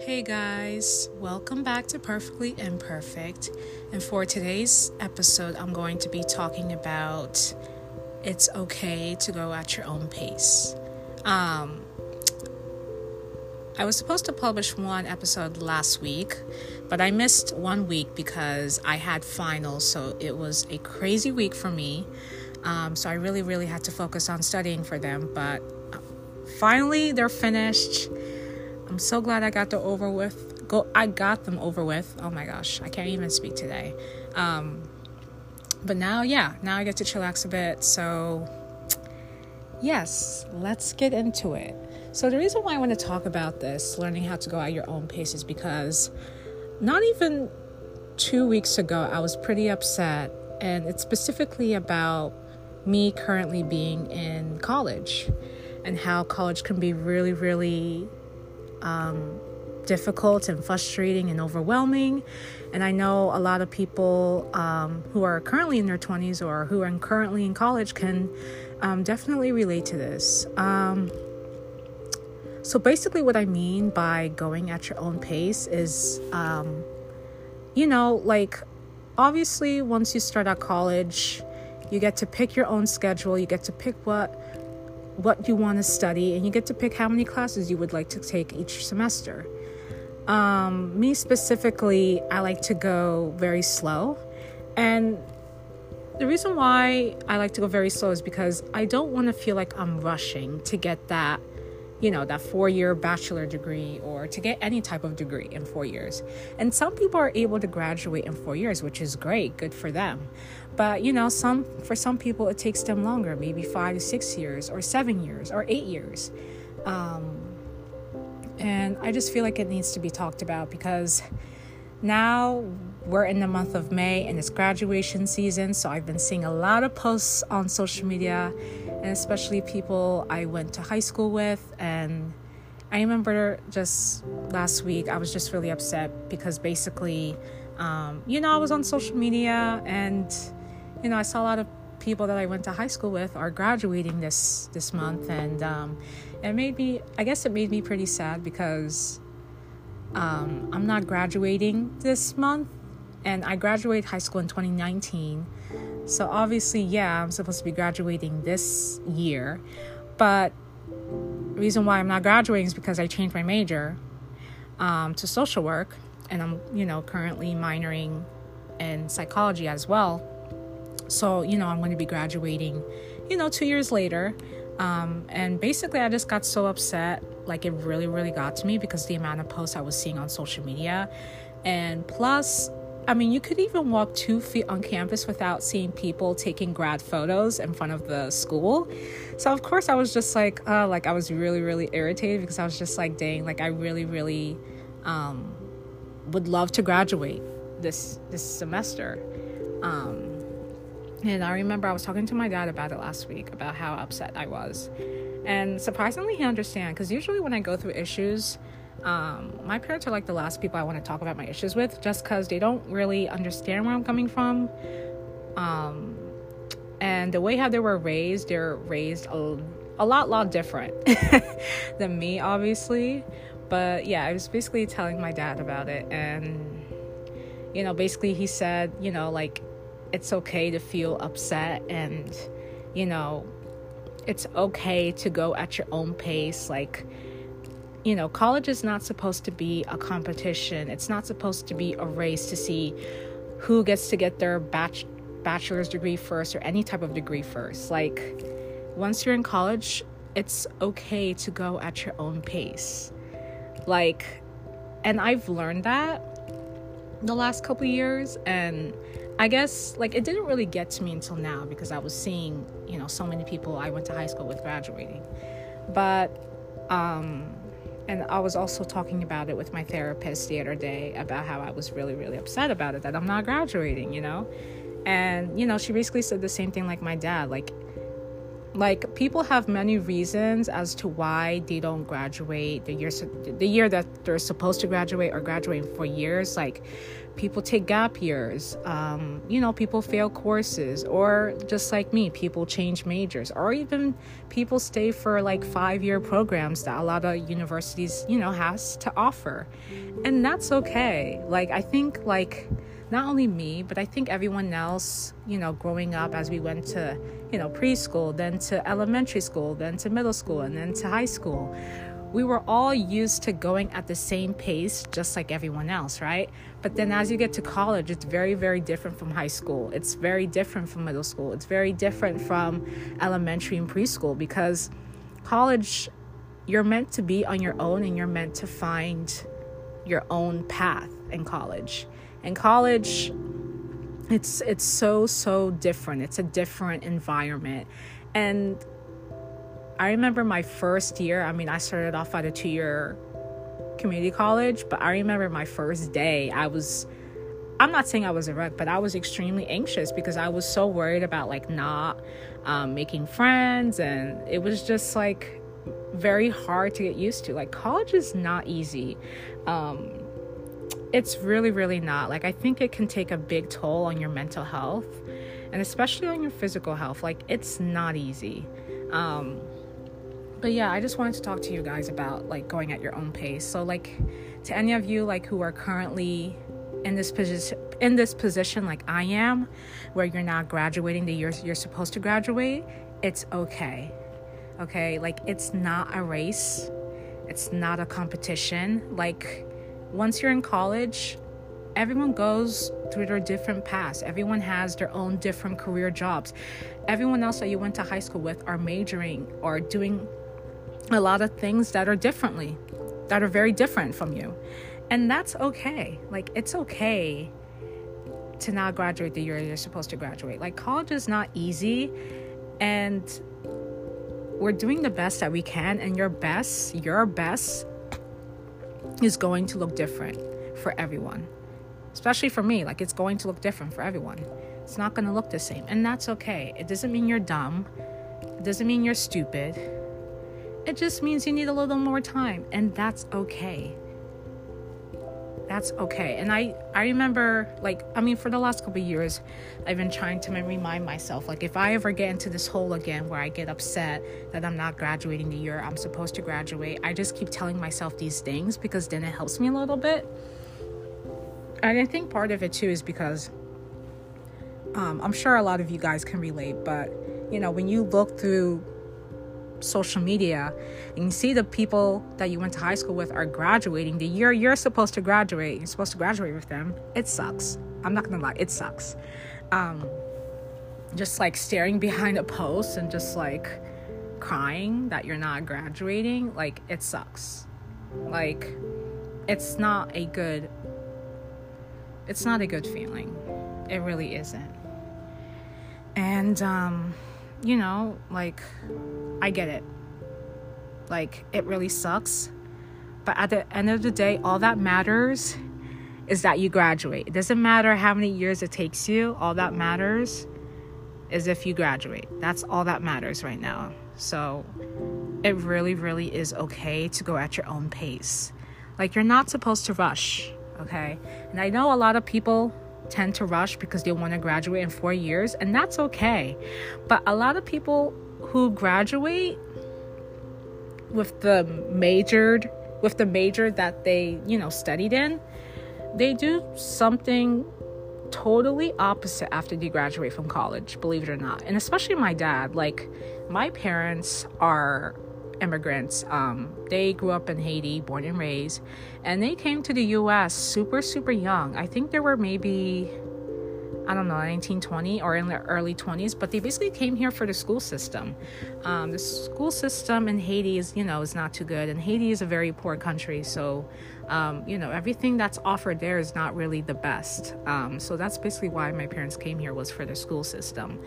Hey guys, welcome back to Perfectly Imperfect. And for today's episode, I'm going to be talking about it's okay to go at your own pace. Um, I was supposed to publish one episode last week, but I missed one week because I had finals, so it was a crazy week for me. Um, so I really, really had to focus on studying for them. But uh, finally, they're finished. I'm so glad I got the over with. Go, I got them over with. Oh my gosh, I can't even speak today. Um, but now, yeah, now I get to chillax a bit. So, yes, let's get into it. So, the reason why I want to talk about this, learning how to go at your own pace, is because not even two weeks ago, I was pretty upset. And it's specifically about me currently being in college and how college can be really, really um, difficult and frustrating and overwhelming. And I know a lot of people um, who are currently in their 20s or who are currently in college can um, definitely relate to this. Um, so basically, what I mean by going at your own pace is, um, you know, like obviously, once you start at college, you get to pick your own schedule, you get to pick what what you want to study, and you get to pick how many classes you would like to take each semester. Um, me specifically, I like to go very slow, and the reason why I like to go very slow is because I don't want to feel like I'm rushing to get that you know, that four year bachelor degree or to get any type of degree in four years. And some people are able to graduate in four years, which is great, good for them. But, you know, some for some people it takes them longer, maybe five to six years or seven years or eight years. Um, and I just feel like it needs to be talked about because now we're in the month of May and it's graduation season. So I've been seeing a lot of posts on social media and especially people I went to high school with. And I remember just last week, I was just really upset because basically, um, you know, I was on social media and, you know, I saw a lot of people that I went to high school with are graduating this this month, and um, it made me. I guess it made me pretty sad because um, I'm not graduating this month, and I graduated high school in 2019. So obviously, yeah, I'm supposed to be graduating this year, but reason why I'm not graduating is because I changed my major um, to social work, and I'm you know currently minoring in psychology as well. So you know I'm going to be graduating, you know, two years later. Um, and basically, I just got so upset. Like, it really, really got to me because the amount of posts I was seeing on social media. And plus, I mean, you could even walk two feet on campus without seeing people taking grad photos in front of the school. So of course, I was just like, uh, like I was really, really irritated because I was just like, dang, like I really, really um, would love to graduate this this semester. Um, and I remember I was talking to my dad about it last week about how upset I was, and surprisingly, he understands because usually when I go through issues um, my parents are like the last people I want to talk about my issues with just because they don't really understand where I'm coming from. Um, and the way how they were raised, they're raised a, a lot, lot different than me, obviously. But yeah, I was basically telling my dad about it. And, you know, basically he said, you know, like, it's okay to feel upset and, you know, it's okay to go at your own pace. Like, you know, college is not supposed to be a competition. It's not supposed to be a race to see who gets to get their bach- bachelor's degree first or any type of degree first. Like, once you're in college, it's okay to go at your own pace. Like, and I've learned that the last couple years and I guess like it didn't really get to me until now because I was seeing, you know, so many people I went to high school with graduating. But um and I was also talking about it with my therapist the other day about how I was really, really upset about it that I'm not graduating, you know? And, you know, she basically said the same thing like my dad. Like, like people have many reasons as to why they don't graduate the year the year that they're supposed to graduate or graduating for years like people take gap years um, you know people fail courses or just like me people change majors or even people stay for like five year programs that a lot of universities you know has to offer and that's okay like i think like not only me, but I think everyone else, you know, growing up as we went to, you know, preschool, then to elementary school, then to middle school, and then to high school. We were all used to going at the same pace, just like everyone else, right? But then as you get to college, it's very, very different from high school. It's very different from middle school. It's very different from elementary and preschool because college, you're meant to be on your own and you're meant to find your own path in college in college it's it's so so different it's a different environment and i remember my first year i mean i started off at a two year community college but i remember my first day i was i'm not saying i was a wreck but i was extremely anxious because i was so worried about like not um, making friends and it was just like very hard to get used to like college is not easy um, it's really, really not. Like, I think it can take a big toll on your mental health and especially on your physical health. Like, it's not easy. Um, but yeah, I just wanted to talk to you guys about like going at your own pace. So, like, to any of you like who are currently in this position in this position like I am, where you're not graduating the year you're supposed to graduate, it's okay. Okay, like it's not a race. It's not a competition. Like once you're in college, everyone goes through their different paths. Everyone has their own different career jobs. Everyone else that you went to high school with are majoring or doing a lot of things that are differently, that are very different from you. And that's okay. Like, it's okay to not graduate the year you're supposed to graduate. Like, college is not easy. And we're doing the best that we can. And your best, your best is going to look different for everyone. Especially for me, like it's going to look different for everyone. It's not going to look the same. And that's okay. It doesn't mean you're dumb. It doesn't mean you're stupid. It just means you need a little more time. And that's okay that's okay and i i remember like i mean for the last couple years i've been trying to remind myself like if i ever get into this hole again where i get upset that i'm not graduating the year i'm supposed to graduate i just keep telling myself these things because then it helps me a little bit and i think part of it too is because um, i'm sure a lot of you guys can relate but you know when you look through social media and you see the people that you went to high school with are graduating the year you're supposed to graduate you're supposed to graduate with them it sucks. I'm not gonna lie it sucks. Um, just like staring behind a post and just like crying that you're not graduating like it sucks. Like it's not a good it's not a good feeling. It really isn't. And um you know, like, I get it. Like, it really sucks. But at the end of the day, all that matters is that you graduate. It doesn't matter how many years it takes you, all that matters is if you graduate. That's all that matters right now. So, it really, really is okay to go at your own pace. Like, you're not supposed to rush, okay? And I know a lot of people tend to rush because they want to graduate in four years, and that's okay. But a lot of people who graduate with the majored with the major that they you know studied in they do something totally opposite after they graduate from college believe it or not and especially my dad like my parents are immigrants. Um, they grew up in Haiti, born and raised, and they came to the US super, super young. I think there were maybe I don't know, 1920 or in the early 20s, but they basically came here for the school system. Um, the school system in Haiti is, you know, is not too good, and Haiti is a very poor country, so um, you know, everything that's offered there is not really the best. Um, so that's basically why my parents came here was for the school system.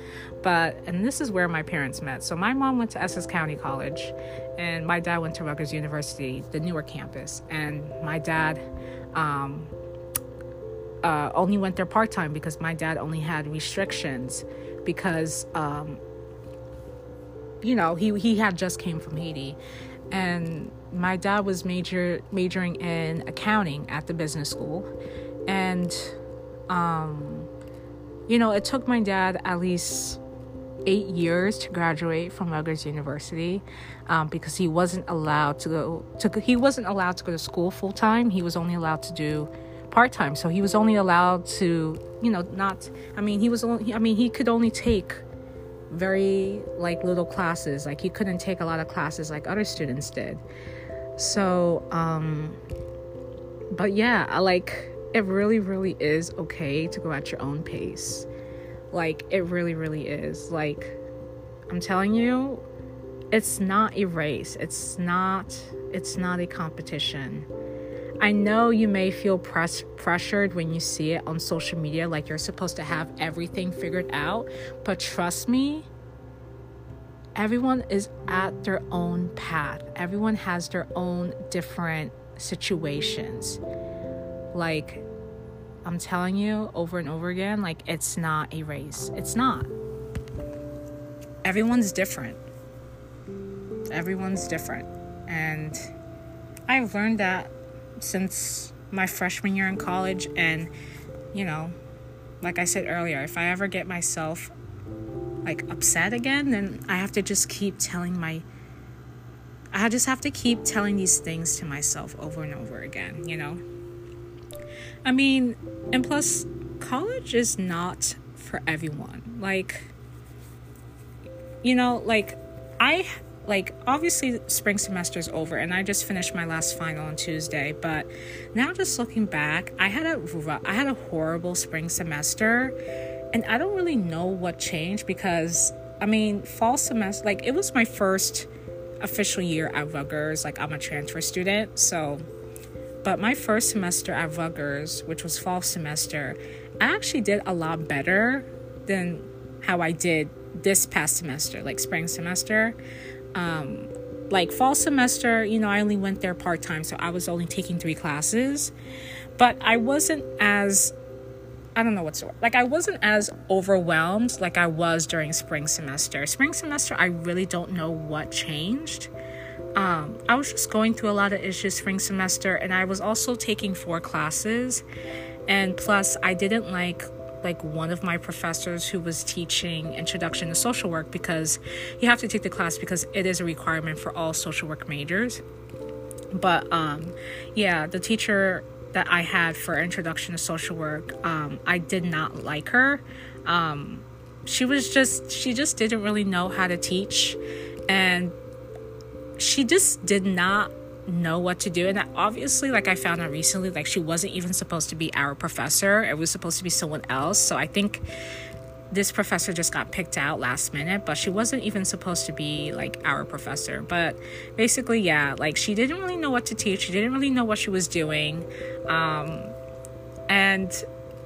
But and this is where my parents met. So my mom went to Essex County College, and my dad went to Rutgers University, the Newark campus, and my dad. Um, uh, only went there part time because my dad only had restrictions because um, you know, he he had just came from Haiti, and my dad was major majoring in accounting at the business school, and um, you know, it took my dad at least eight years to graduate from Rutgers University um, because he wasn't allowed to go to he wasn't allowed to go to school full time. He was only allowed to do part time. So he was only allowed to, you know, not. I mean, he was only. I mean, he could only take very like little classes. Like he couldn't take a lot of classes like other students did. So, um, but yeah, like it. Really, really is okay to go at your own pace. Like it really, really is. Like I'm telling you, it's not a race. It's not. It's not a competition I know you may feel press pressured when you see it on social media like you're supposed to have everything figured out, but trust me, everyone is at their own path. Everyone has their own different situations. Like I'm telling you over and over again, like it's not a race. It's not. Everyone's different. Everyone's different. And I've learned that since my freshman year in college. And, you know, like I said earlier, if I ever get myself like upset again, then I have to just keep telling my. I just have to keep telling these things to myself over and over again, you know? I mean, and plus, college is not for everyone. Like, you know, like, I like obviously spring semester is over and i just finished my last final on tuesday but now just looking back i had a i had a horrible spring semester and i don't really know what changed because i mean fall semester like it was my first official year at rutgers like i'm a transfer student so but my first semester at rutgers which was fall semester i actually did a lot better than how i did this past semester like spring semester um, like fall semester, you know, I only went there part time, so I was only taking three classes, but I wasn't as I don't know what's the word. Like I wasn't as overwhelmed like I was during spring semester. Spring semester, I really don't know what changed. Um, I was just going through a lot of issues spring semester, and I was also taking four classes, and plus I didn't like like one of my professors who was teaching introduction to social work because you have to take the class because it is a requirement for all social work majors. But um yeah the teacher that i had for introduction to social work um i did not like her. Um she was just she just didn't really know how to teach. And she just did not know what to do. And obviously like i found out recently like she wasn't even supposed to be our professor. It was supposed to be someone else. So i think this professor just got picked out last minute but she wasn't even supposed to be like our professor. But basically yeah like she didn't really know what to teach. She didn't really know what she was doing. Um and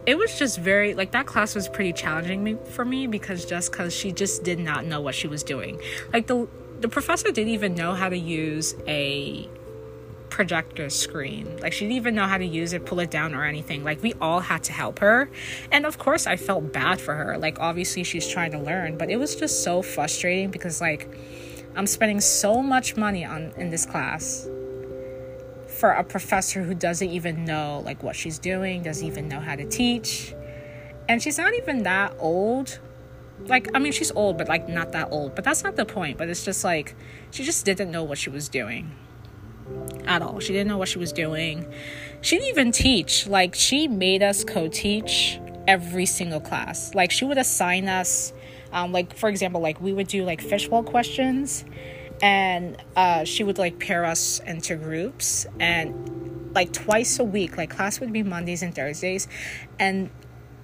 it was just very like that class was pretty challenging me, for me because just because she just did not know what she was doing. Like the the professor didn't even know how to use a projector screen. Like she didn't even know how to use it, pull it down or anything. Like we all had to help her. And of course I felt bad for her. Like obviously she's trying to learn, but it was just so frustrating because like I'm spending so much money on in this class for a professor who doesn't even know like what she's doing, doesn't even know how to teach. And she's not even that old. Like I mean she's old, but like not that old. But that's not the point. But it's just like she just didn't know what she was doing at all. She didn't know what she was doing. She didn't even teach. Like, she made us co teach every single class. Like, she would assign us, um, like, for example, like, we would do like fishbowl questions, and uh, she would like pair us into groups. And like, twice a week, like, class would be Mondays and Thursdays. And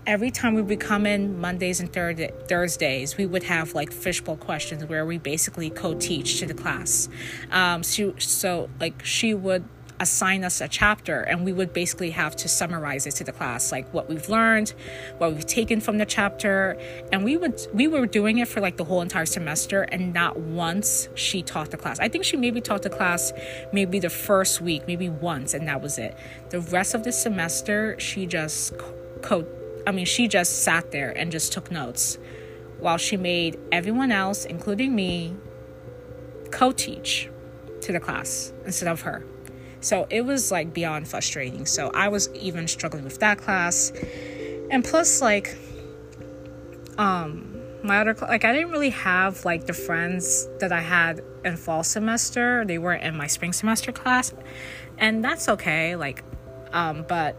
every time we would come in Mondays and thir- Thursdays, we would have like fishbowl questions where we basically co-teach to the class. Um, so, so like she would assign us a chapter and we would basically have to summarize it to the class like what we've learned what we've taken from the chapter. And we would we were doing it for like the whole entire semester and not once she taught the class. I think she maybe taught the class maybe the first week maybe once and that was it. The rest of the semester she just co I mean, she just sat there and just took notes while she made everyone else, including me, co teach to the class instead of her. So it was like beyond frustrating. So I was even struggling with that class. And plus, like, um, my other like I didn't really have like the friends that I had in fall semester. They were in my spring semester class, and that's okay. Like, um, but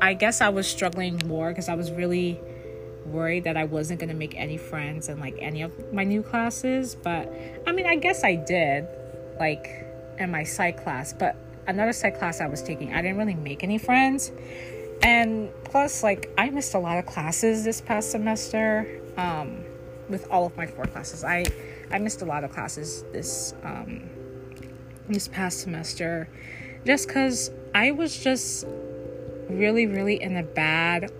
I guess I was struggling more because I was really worried that I wasn't gonna make any friends in like any of my new classes. But I mean, I guess I did, like in my psych class. But another psych class I was taking, I didn't really make any friends. And plus, like I missed a lot of classes this past semester. Um, with all of my four classes. I I missed a lot of classes this um, this past semester just cuz I was just really really in a bad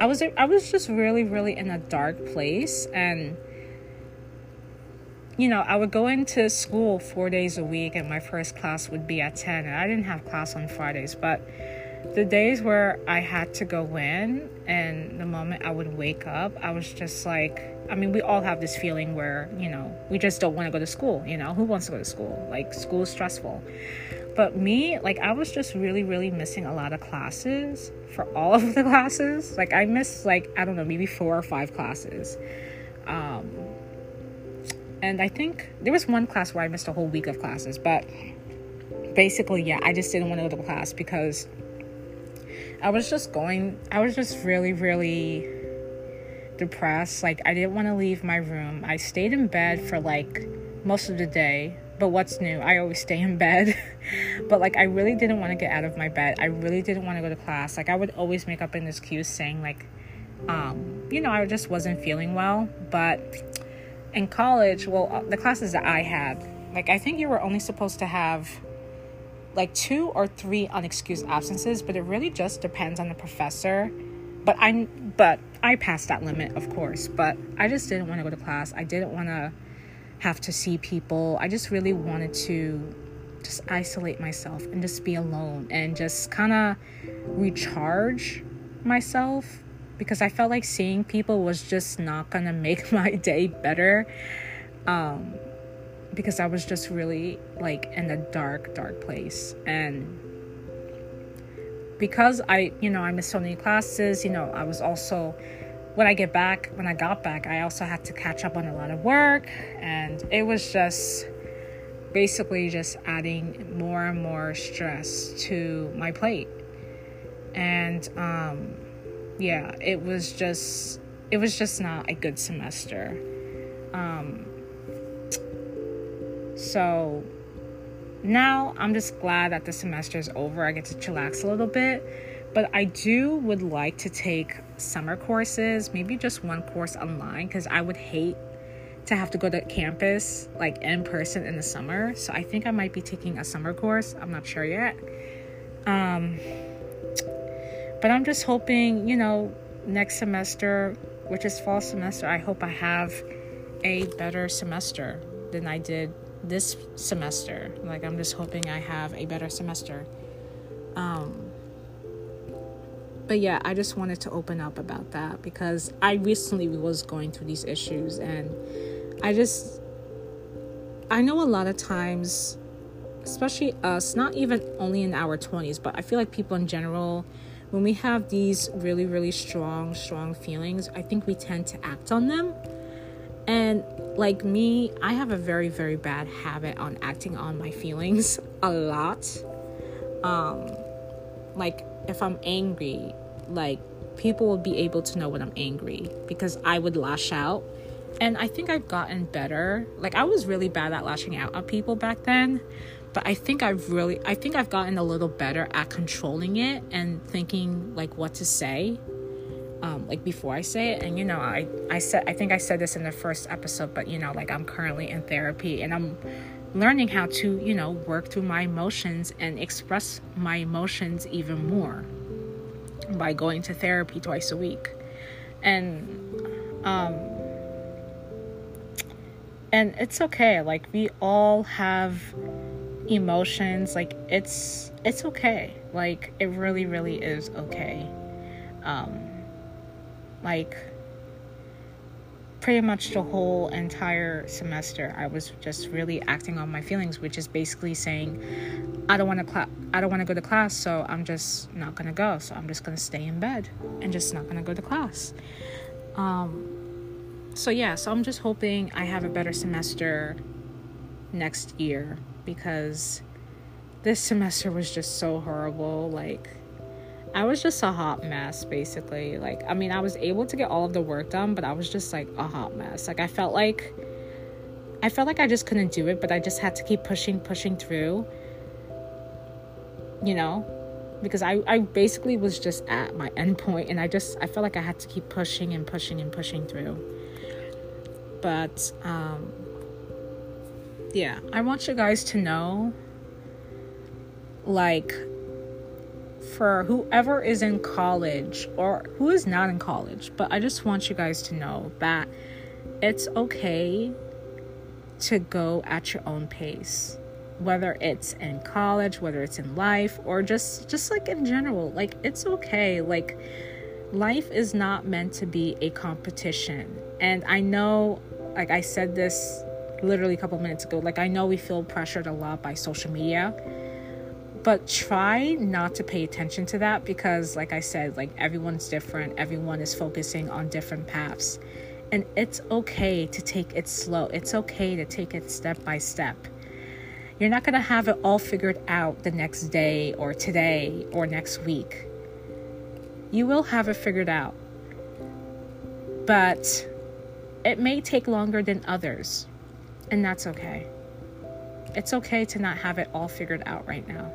I was I was just really really in a dark place and you know, I would go into school 4 days a week and my first class would be at 10 and I didn't have class on Fridays, but the days where I had to go in and the moment I would wake up, I was just like, I mean, we all have this feeling where, you know, we just don't want to go to school, you know, who wants to go to school? Like, school is stressful. But me, like, I was just really, really missing a lot of classes for all of the classes. Like, I missed, like, I don't know, maybe four or five classes. Um, and I think there was one class where I missed a whole week of classes, but basically, yeah, I just didn't want to go to class because I was just going, I was just really, really depressed. Like, I didn't want to leave my room. I stayed in bed for like most of the day. But what's new? I always stay in bed. but like, I really didn't want to get out of my bed. I really didn't want to go to class. Like, I would always make up an excuse saying, like, um, you know, I just wasn't feeling well. But in college, well, uh, the classes that I had, like, I think you were only supposed to have like two or three unexcused absences, but it really just depends on the professor. But I but I passed that limit, of course. But I just didn't want to go to class. I didn't want to have to see people. I just really wanted to just isolate myself and just be alone and just kind of recharge myself because I felt like seeing people was just not gonna make my day better. Um, because I was just really like in a dark, dark place. And because I, you know, I missed so many classes, you know, I was also, when I get back, when I got back, I also had to catch up on a lot of work. And it was just basically just adding more and more stress to my plate. And, um, yeah, it was just, it was just not a good semester. Um, so now I'm just glad that the semester is over. I get to chillax a little bit. But I do would like to take summer courses, maybe just one course online because I would hate to have to go to campus like in person in the summer. So I think I might be taking a summer course. I'm not sure yet. Um, but I'm just hoping, you know, next semester, which is fall semester, I hope I have a better semester than I did this semester. Like, I'm just hoping I have a better semester. Um, but yeah, I just wanted to open up about that because I recently was going through these issues and I just, I know a lot of times, especially us, not even only in our 20s, but I feel like people in general, when we have these really, really strong, strong feelings, I think we tend to act on them. And like me, I have a very, very bad habit on acting on my feelings a lot. Um, like if I'm angry, like people will be able to know when I'm angry because I would lash out. And I think I've gotten better. Like I was really bad at lashing out at people back then, but I think I've really I think I've gotten a little better at controlling it and thinking like what to say um, like before I say it. And you know, I I said I think I said this in the first episode, but you know, like I'm currently in therapy and I'm learning how to you know work through my emotions and express my emotions even more by going to therapy twice a week, and um. And it's okay. Like we all have emotions. Like it's it's okay. Like it really really is okay. Um like pretty much the whole entire semester I was just really acting on my feelings, which is basically saying I don't want to I don't want to go to class, so I'm just not going to go. So I'm just going to stay in bed and just not going to go to class. Um so yeah, so I'm just hoping I have a better semester next year because this semester was just so horrible like I was just a hot mess basically. Like I mean, I was able to get all of the work done, but I was just like a hot mess. Like I felt like I felt like I just couldn't do it, but I just had to keep pushing, pushing through. You know? Because I, I basically was just at my end point and I just I felt like I had to keep pushing and pushing and pushing through. But um yeah, I want you guys to know like for whoever is in college or who is not in college, but I just want you guys to know that it's okay to go at your own pace whether it's in college whether it's in life or just just like in general like it's okay like life is not meant to be a competition. And i know like i said this literally a couple minutes ago like i know we feel pressured a lot by social media but try not to pay attention to that because like i said like everyone's different. Everyone is focusing on different paths. And it's okay to take it slow. It's okay to take it step by step. You're not going to have it all figured out the next day or today or next week. You will have it figured out. But it may take longer than others and that's okay. It's okay to not have it all figured out right now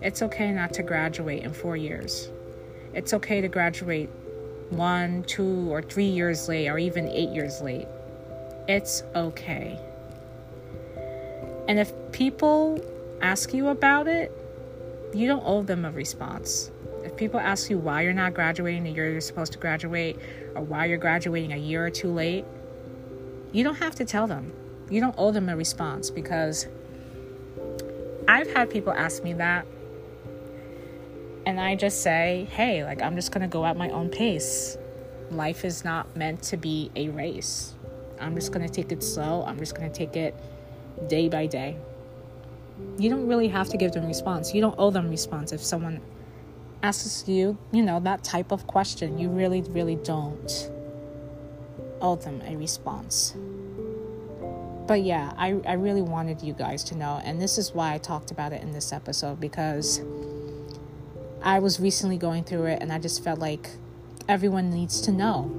it's okay not to graduate in four years. It's okay to graduate one, two, or three years late, or even eight years late. It's okay. And if people ask you about it, you don't owe them a response. If people ask you why you're not graduating the year you're supposed to graduate, or why you're graduating a year or two late, you don't have to tell them. You don't owe them a response because I've had people ask me that and I just say, hey, like I'm just gonna go at my own pace. Life is not meant to be a race. I'm just gonna take it slow. I'm just gonna take it day by day. You don't really have to give them response. You don't owe them response if someone asks you, you know, that type of question. You really, really don't owe them a response. But yeah, I, I really wanted you guys to know, and this is why I talked about it in this episode because I was recently going through it and I just felt like everyone needs to know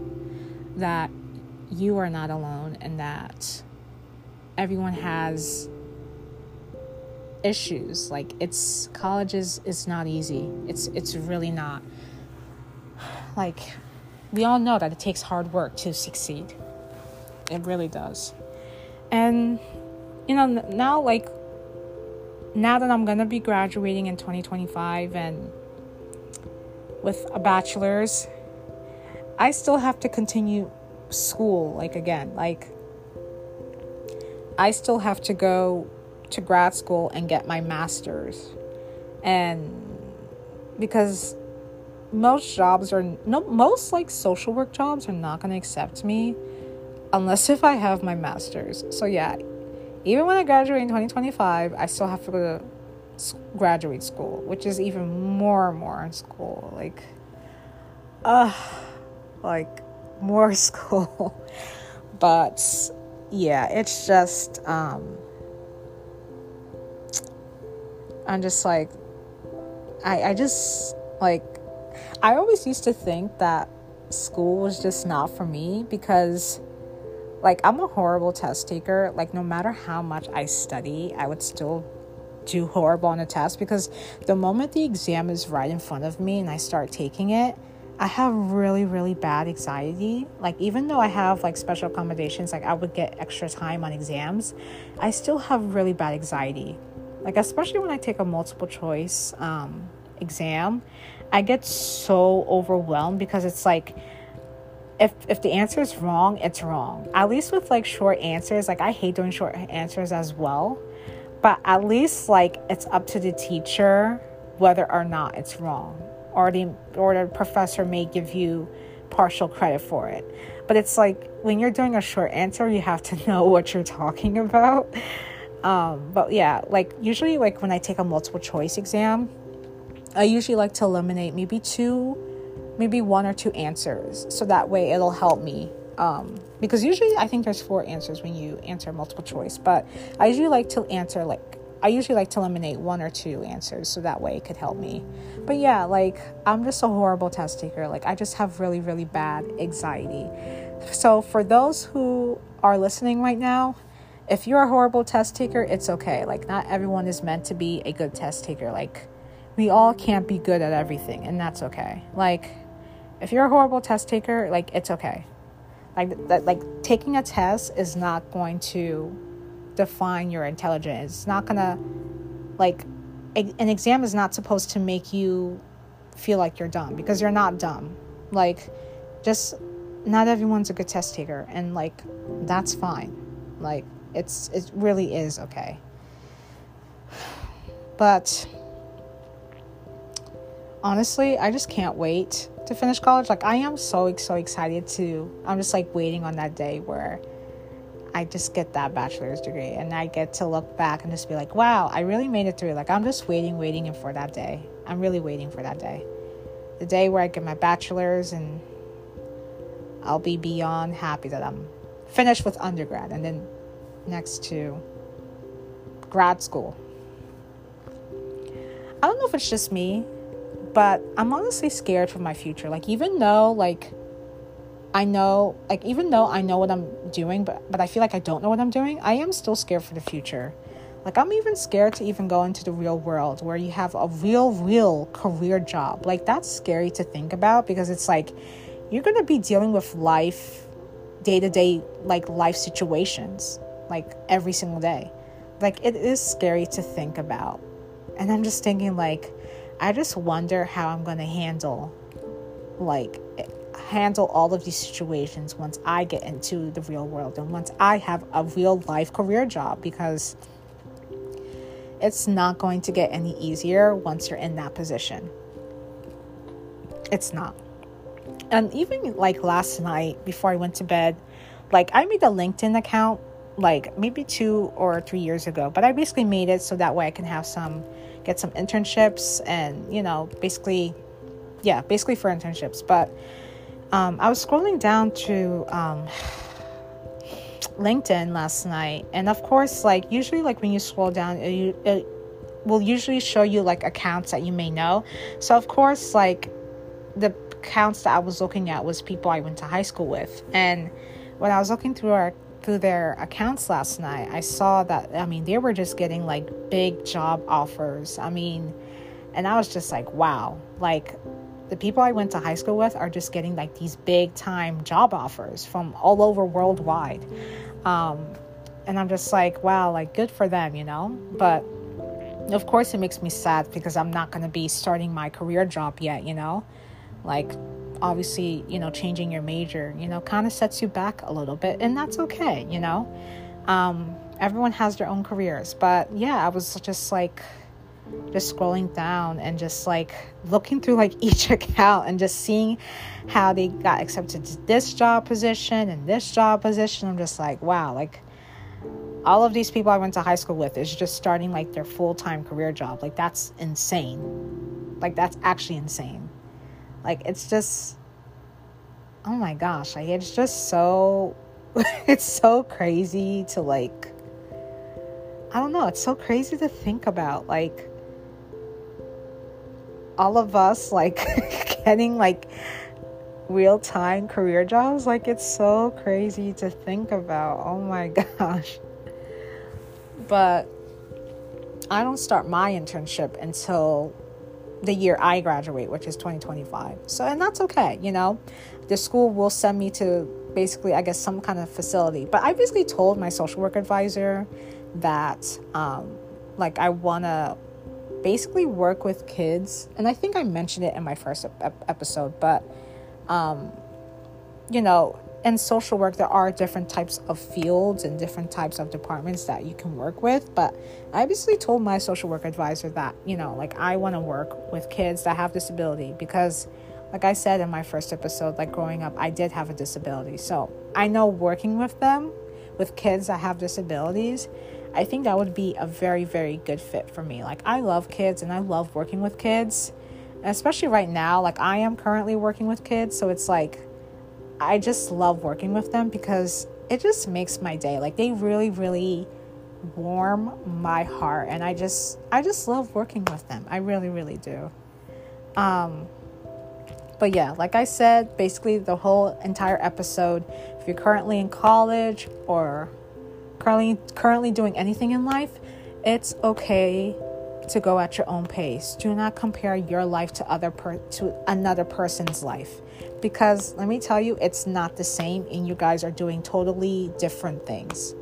that you are not alone and that everyone has issues. Like it's college is is not easy. It's it's really not. Like we all know that it takes hard work to succeed. It really does. And you know now like now that i'm gonna be graduating in 2025 and with a bachelor's, I still have to continue school. Like, again, like, I still have to go to grad school and get my master's. And because most jobs are no most like social work jobs are not going to accept me unless if I have my master's. So yeah, even when I graduate in 2025, I still have to go to graduate school, which is even more and more in school. Like, uh, like more school. but yeah, it's just, um, I'm just like, I, I just like, I always used to think that school was just not for me because like I'm a horrible test taker. Like no matter how much I study, I would still do horrible on a test because the moment the exam is right in front of me and I start taking it, I have really, really bad anxiety. Like, even though I have like special accommodations, like I would get extra time on exams, I still have really bad anxiety. Like, especially when I take a multiple choice um, exam, I get so overwhelmed because it's like, if if the answer is wrong, it's wrong. At least with like short answers, like I hate doing short answers as well but at least like it's up to the teacher whether or not it's wrong or the or the professor may give you partial credit for it but it's like when you're doing a short answer, you have to know what you're talking about. Um, but yeah, like usually, like when I take a multiple choice exam, I usually like to eliminate maybe two, maybe one or two answers, so that way it'll help me. Um, because usually I think there's four answers when you answer multiple choice, but I usually like to answer like I usually like to eliminate one or two answers so that way it could help me. But yeah, like I'm just a horrible test taker. Like I just have really, really bad anxiety. So for those who are listening right now, if you're a horrible test taker, it's okay. Like not everyone is meant to be a good test taker. Like we all can't be good at everything and that's okay. Like if you're a horrible test taker, like it's okay. Like that like taking a test is not going to define your intelligence. It's not gonna like an exam is not supposed to make you feel like you're dumb because you're not dumb. Like just not everyone's a good test taker and like that's fine. Like it's it really is okay. But honestly, I just can't wait to finish college. Like I am so so excited to I'm just like waiting on that day where I just get that bachelor's degree and I get to look back and just be like, wow, I really made it through. Like, I'm just waiting, waiting for that day. I'm really waiting for that day. The day where I get my bachelor's and I'll be beyond happy that I'm finished with undergrad and then next to grad school. I don't know if it's just me, but I'm honestly scared for my future. Like, even though, like, I know, like, even though I know what I'm doing, but, but I feel like I don't know what I'm doing, I am still scared for the future. Like, I'm even scared to even go into the real world where you have a real, real career job. Like, that's scary to think about because it's like you're going to be dealing with life, day to day, like, life situations, like, every single day. Like, it is scary to think about. And I'm just thinking, like, I just wonder how I'm going to handle, like, handle all of these situations once I get into the real world and once I have a real life career job because it's not going to get any easier once you're in that position. It's not. And even like last night before I went to bed, like I made a LinkedIn account like maybe two or three years ago, but I basically made it so that way I can have some, get some internships and, you know, basically, yeah, basically for internships. But um, I was scrolling down to um, LinkedIn last night, and of course, like usually, like when you scroll down, it, it will usually show you like accounts that you may know. So of course, like the accounts that I was looking at was people I went to high school with, and when I was looking through our through their accounts last night, I saw that I mean they were just getting like big job offers. I mean, and I was just like, wow, like the people I went to high school with are just getting like these big time job offers from all over worldwide. Um, and I'm just like, wow, like good for them, you know? But of course, it makes me sad because I'm not going to be starting my career job yet, you know? Like, obviously, you know, changing your major, you know, kind of sets you back a little bit, and that's okay, you know? Um, everyone has their own careers, but yeah, I was just like, just scrolling down and just like looking through like each account and just seeing how they got accepted to this job position and this job position. I'm just like, wow, like all of these people I went to high school with is just starting like their full time career job. Like that's insane. Like that's actually insane. Like it's just oh my gosh, like it's just so it's so crazy to like I don't know, it's so crazy to think about like all of us like getting like real time career jobs. Like it's so crazy to think about. Oh my gosh. But i don't start my internship until the year i graduate which is 2025 so and that's okay you know? The school will send me to basically i guess some kind of facility. But i basically told my social work advisor that um like i want to basically work with kids, and I think I mentioned it in my first ep- episode, but um, you know, in social work, there are different types of fields and different types of departments that you can work with. But I basically told my social work advisor that, you know, like I want to work with kids that have disability because like I said in my first episode, like growing up, I did have a disability. So I know working with them, with kids that have disabilities, I think that would be a very, very good fit for me. Like, I love kids and I love working with kids, especially right now. Like, I am currently working with kids. So it's like, I just love working with them because it just makes my day. Like, they really, really warm my heart and I just I just love working with them. I really really do. Um but yeah, like I said, basically the whole entire episode, if you're currently in college or currently currently doing anything in life, it's okay to go at your own pace. Do not compare your life to other per- to another person's life because let me tell you, it's not the same and you guys are doing totally different things.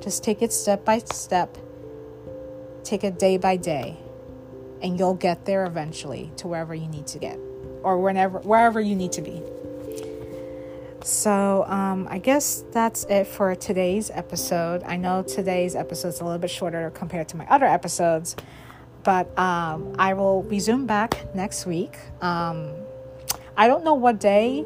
Just take it step by step. Take it day by day and you'll get there eventually to wherever you need to get or whenever wherever you need to be. So um, I guess that's it for today's episode. I know today's episode is a little bit shorter compared to my other episodes, but um, I will resume back next week. Um, I don't know what day.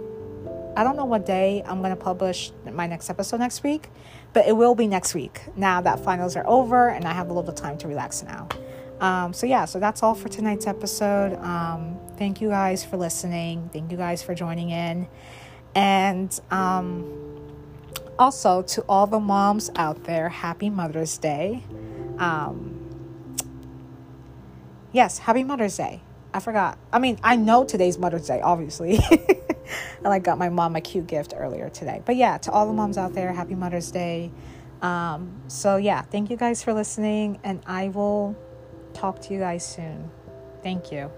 I don't know what day I'm going to publish my next episode next week, but it will be next week. Now that finals are over and I have a little bit time to relax now. Um, so yeah, so that's all for tonight's episode. Um, thank you guys for listening. Thank you guys for joining in. And um, also to all the moms out there, happy Mother's Day. Um, yes, happy Mother's Day. I forgot. I mean, I know today's Mother's Day, obviously. I got my mom a cute gift earlier today. But yeah, to all the moms out there, happy Mother's Day. Um, so yeah, thank you guys for listening, and I will talk to you guys soon. Thank you.